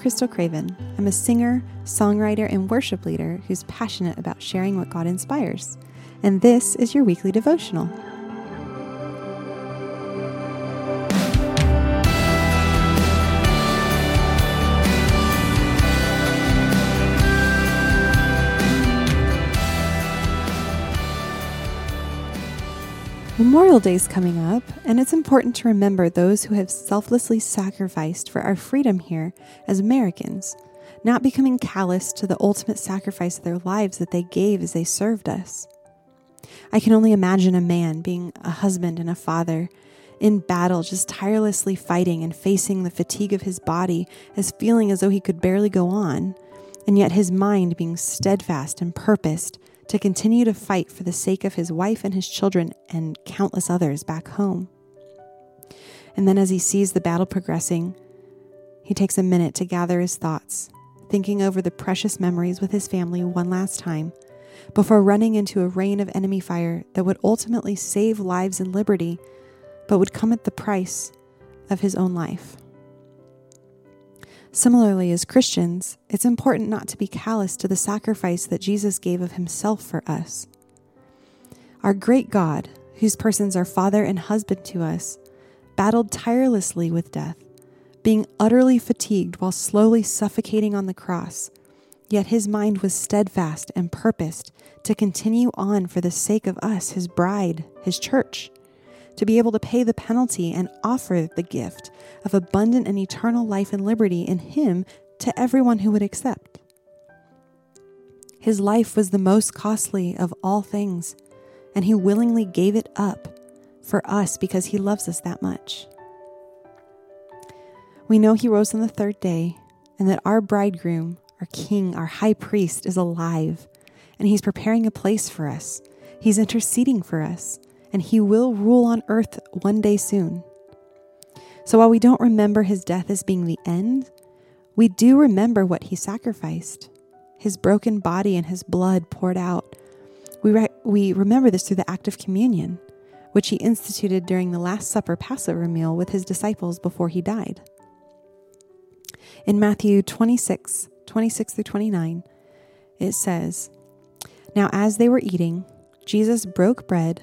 Krystal Craven. I'm a singer, songwriter, and worship leader who's passionate about sharing what God inspires. And this is your weekly devotional. Memorial Day is coming up, and it's important to remember those who have selflessly sacrificed for our freedom here as Americans, not becoming callous to the ultimate sacrifice of their lives that they gave as they served us. I can only imagine a man being a husband and a father in battle, just tirelessly fighting and facing the fatigue of his body as feeling as though he could barely go on, and yet his mind being steadfast and purposed to continue to fight for the sake of his wife and his children and countless others back home. And then, as he sees the battle progressing, he takes a minute to gather his thoughts, thinking over the precious memories with his family one last time before running into a rain of enemy fire that would ultimately save lives and liberty, but would come at the price of his own life. Similarly, as Christians, it's important not to be callous to the sacrifice that Jesus gave of himself for us. Our great God, whose persons are Father and husband to us, battled tirelessly with death, being utterly fatigued while slowly suffocating on the cross. Yet his mind was steadfast and purposed to continue on for the sake of us, his bride, his church to be able to pay the penalty and offer the gift of abundant and eternal life and liberty in Him to everyone who would accept. His life was the most costly of all things, and He willingly gave it up for us because He loves us that much. We know He rose on the third day, and that our bridegroom, our King, our high priest, is alive, and He's preparing a place for us. He's interceding for us and he will rule on earth one day soon. So while we don't remember his death as being the end, we do remember what he sacrificed his broken body and his blood poured out. We, re- we remember this through the act of communion, which he instituted during the Last Supper Passover meal with his disciples before he died. In Matthew 26, 26 through 29, it says, Now as they were eating, Jesus broke bread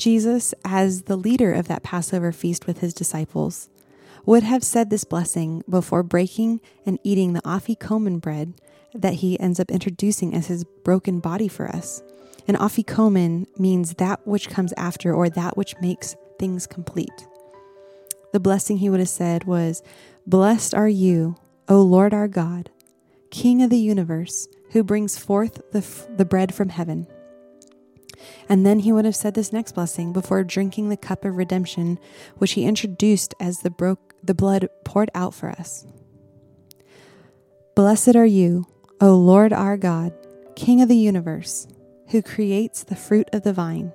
Jesus, as the leader of that Passover feast with his disciples, would have said this blessing before breaking and eating the afikomen bread that he ends up introducing as his broken body for us. And afikomen means that which comes after or that which makes things complete. The blessing he would have said was, Blessed are you, O Lord our God, King of the universe, who brings forth the, f- the bread from heaven. And then he would have said this next blessing before drinking the cup of redemption, which he introduced as the, broke, the blood poured out for us. Blessed are you, O Lord our God, King of the universe, who creates the fruit of the vine.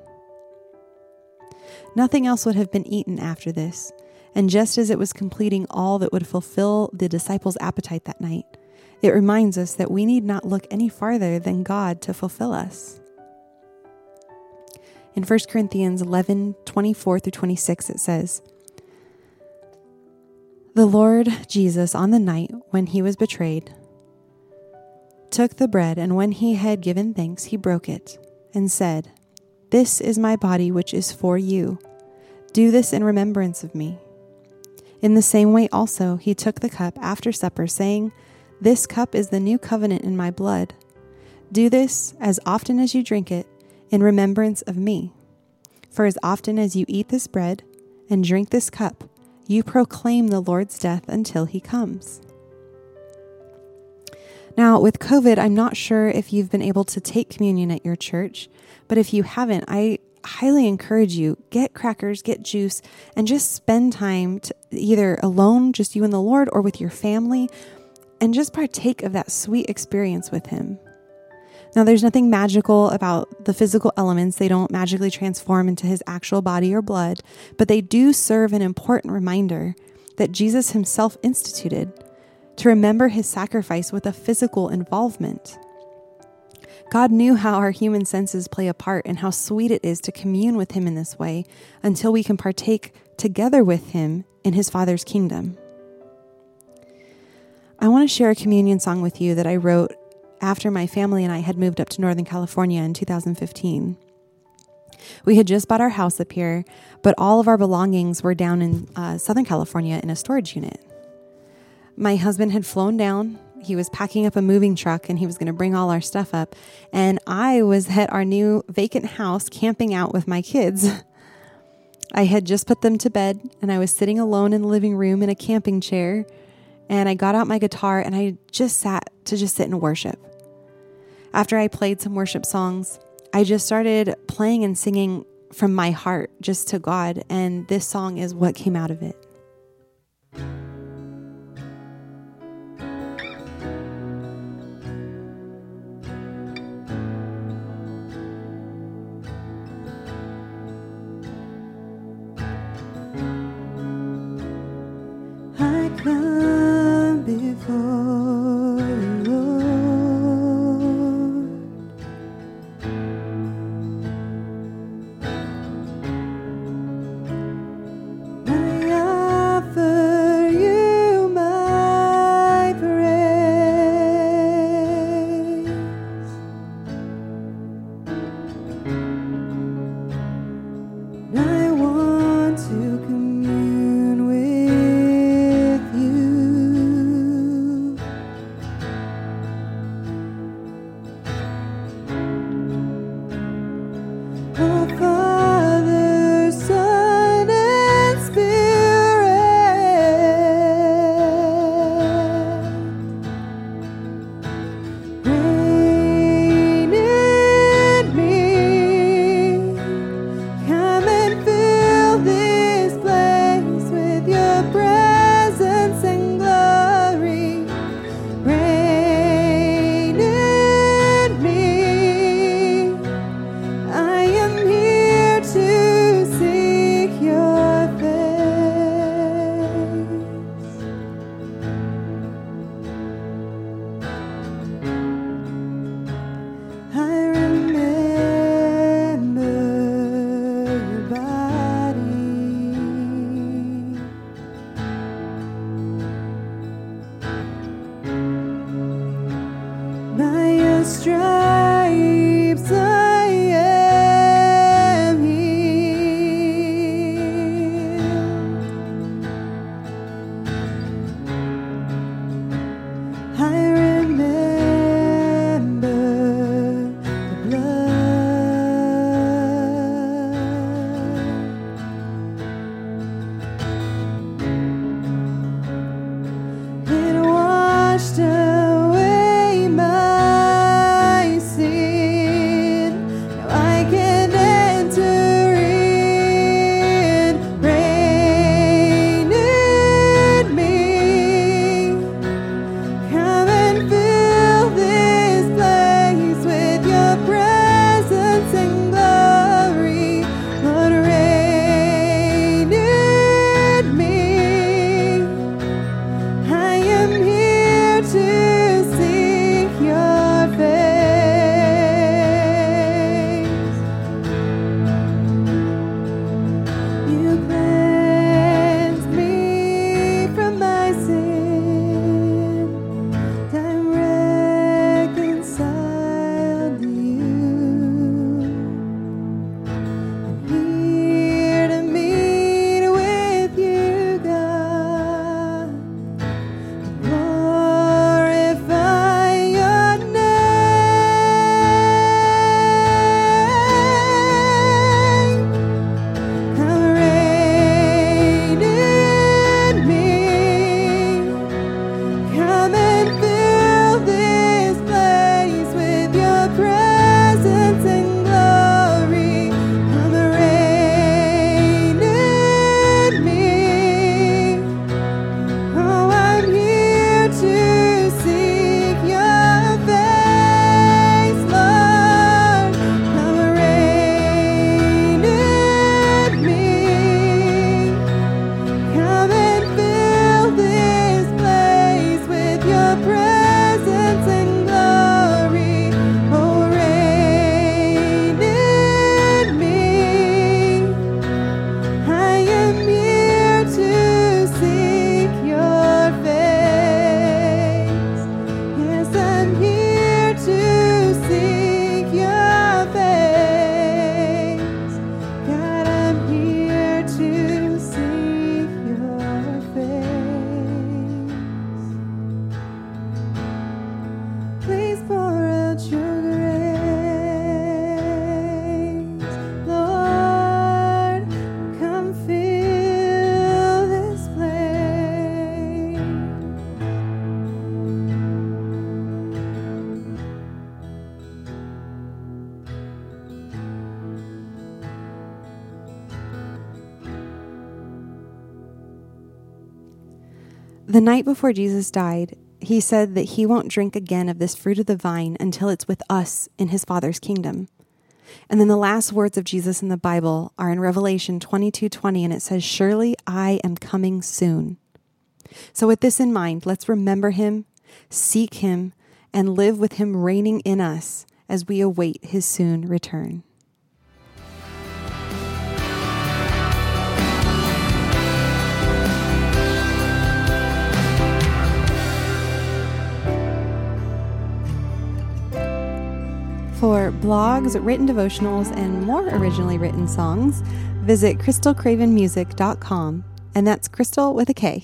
Nothing else would have been eaten after this, and just as it was completing all that would fulfill the disciples' appetite that night, it reminds us that we need not look any farther than God to fulfill us. In 1 Corinthians 11 24 through 26, it says, The Lord Jesus, on the night when he was betrayed, took the bread, and when he had given thanks, he broke it, and said, This is my body, which is for you. Do this in remembrance of me. In the same way, also, he took the cup after supper, saying, This cup is the new covenant in my blood. Do this as often as you drink it in remembrance of me. For as often as you eat this bread and drink this cup, you proclaim the Lord's death until he comes. Now, with COVID, I'm not sure if you've been able to take communion at your church, but if you haven't, I highly encourage you get crackers, get juice, and just spend time either alone, just you and the Lord, or with your family, and just partake of that sweet experience with Him. Now, there's nothing magical about the physical elements. They don't magically transform into his actual body or blood, but they do serve an important reminder that Jesus himself instituted to remember his sacrifice with a physical involvement. God knew how our human senses play a part and how sweet it is to commune with him in this way until we can partake together with him in his Father's kingdom. I want to share a communion song with you that I wrote after my family and I had moved up to Northern California in 2015. We had just bought our house up here, but all of our belongings were down in uh, Southern California in a storage unit. My husband had flown down. He was packing up a moving truck and he was going to bring all our stuff up. And I was at our new vacant house camping out with my kids. I had just put them to bed and I was sitting alone in the living room in a camping chair. And I got out my guitar and I just sat to just sit and worship. After I played some worship songs, I just started playing and singing from my heart just to God, and this song is what came out of it. Oh. The night before Jesus died, he said that he won't drink again of this fruit of the vine until it's with us in his Father's kingdom. And then the last words of Jesus in the Bible are in Revelation 22 20, and it says, Surely I am coming soon. So, with this in mind, let's remember him, seek him, and live with him reigning in us as we await his soon return. Blogs, written devotionals, and more originally written songs, visit krystalcravenmusic.com, and that's Krystal with a K.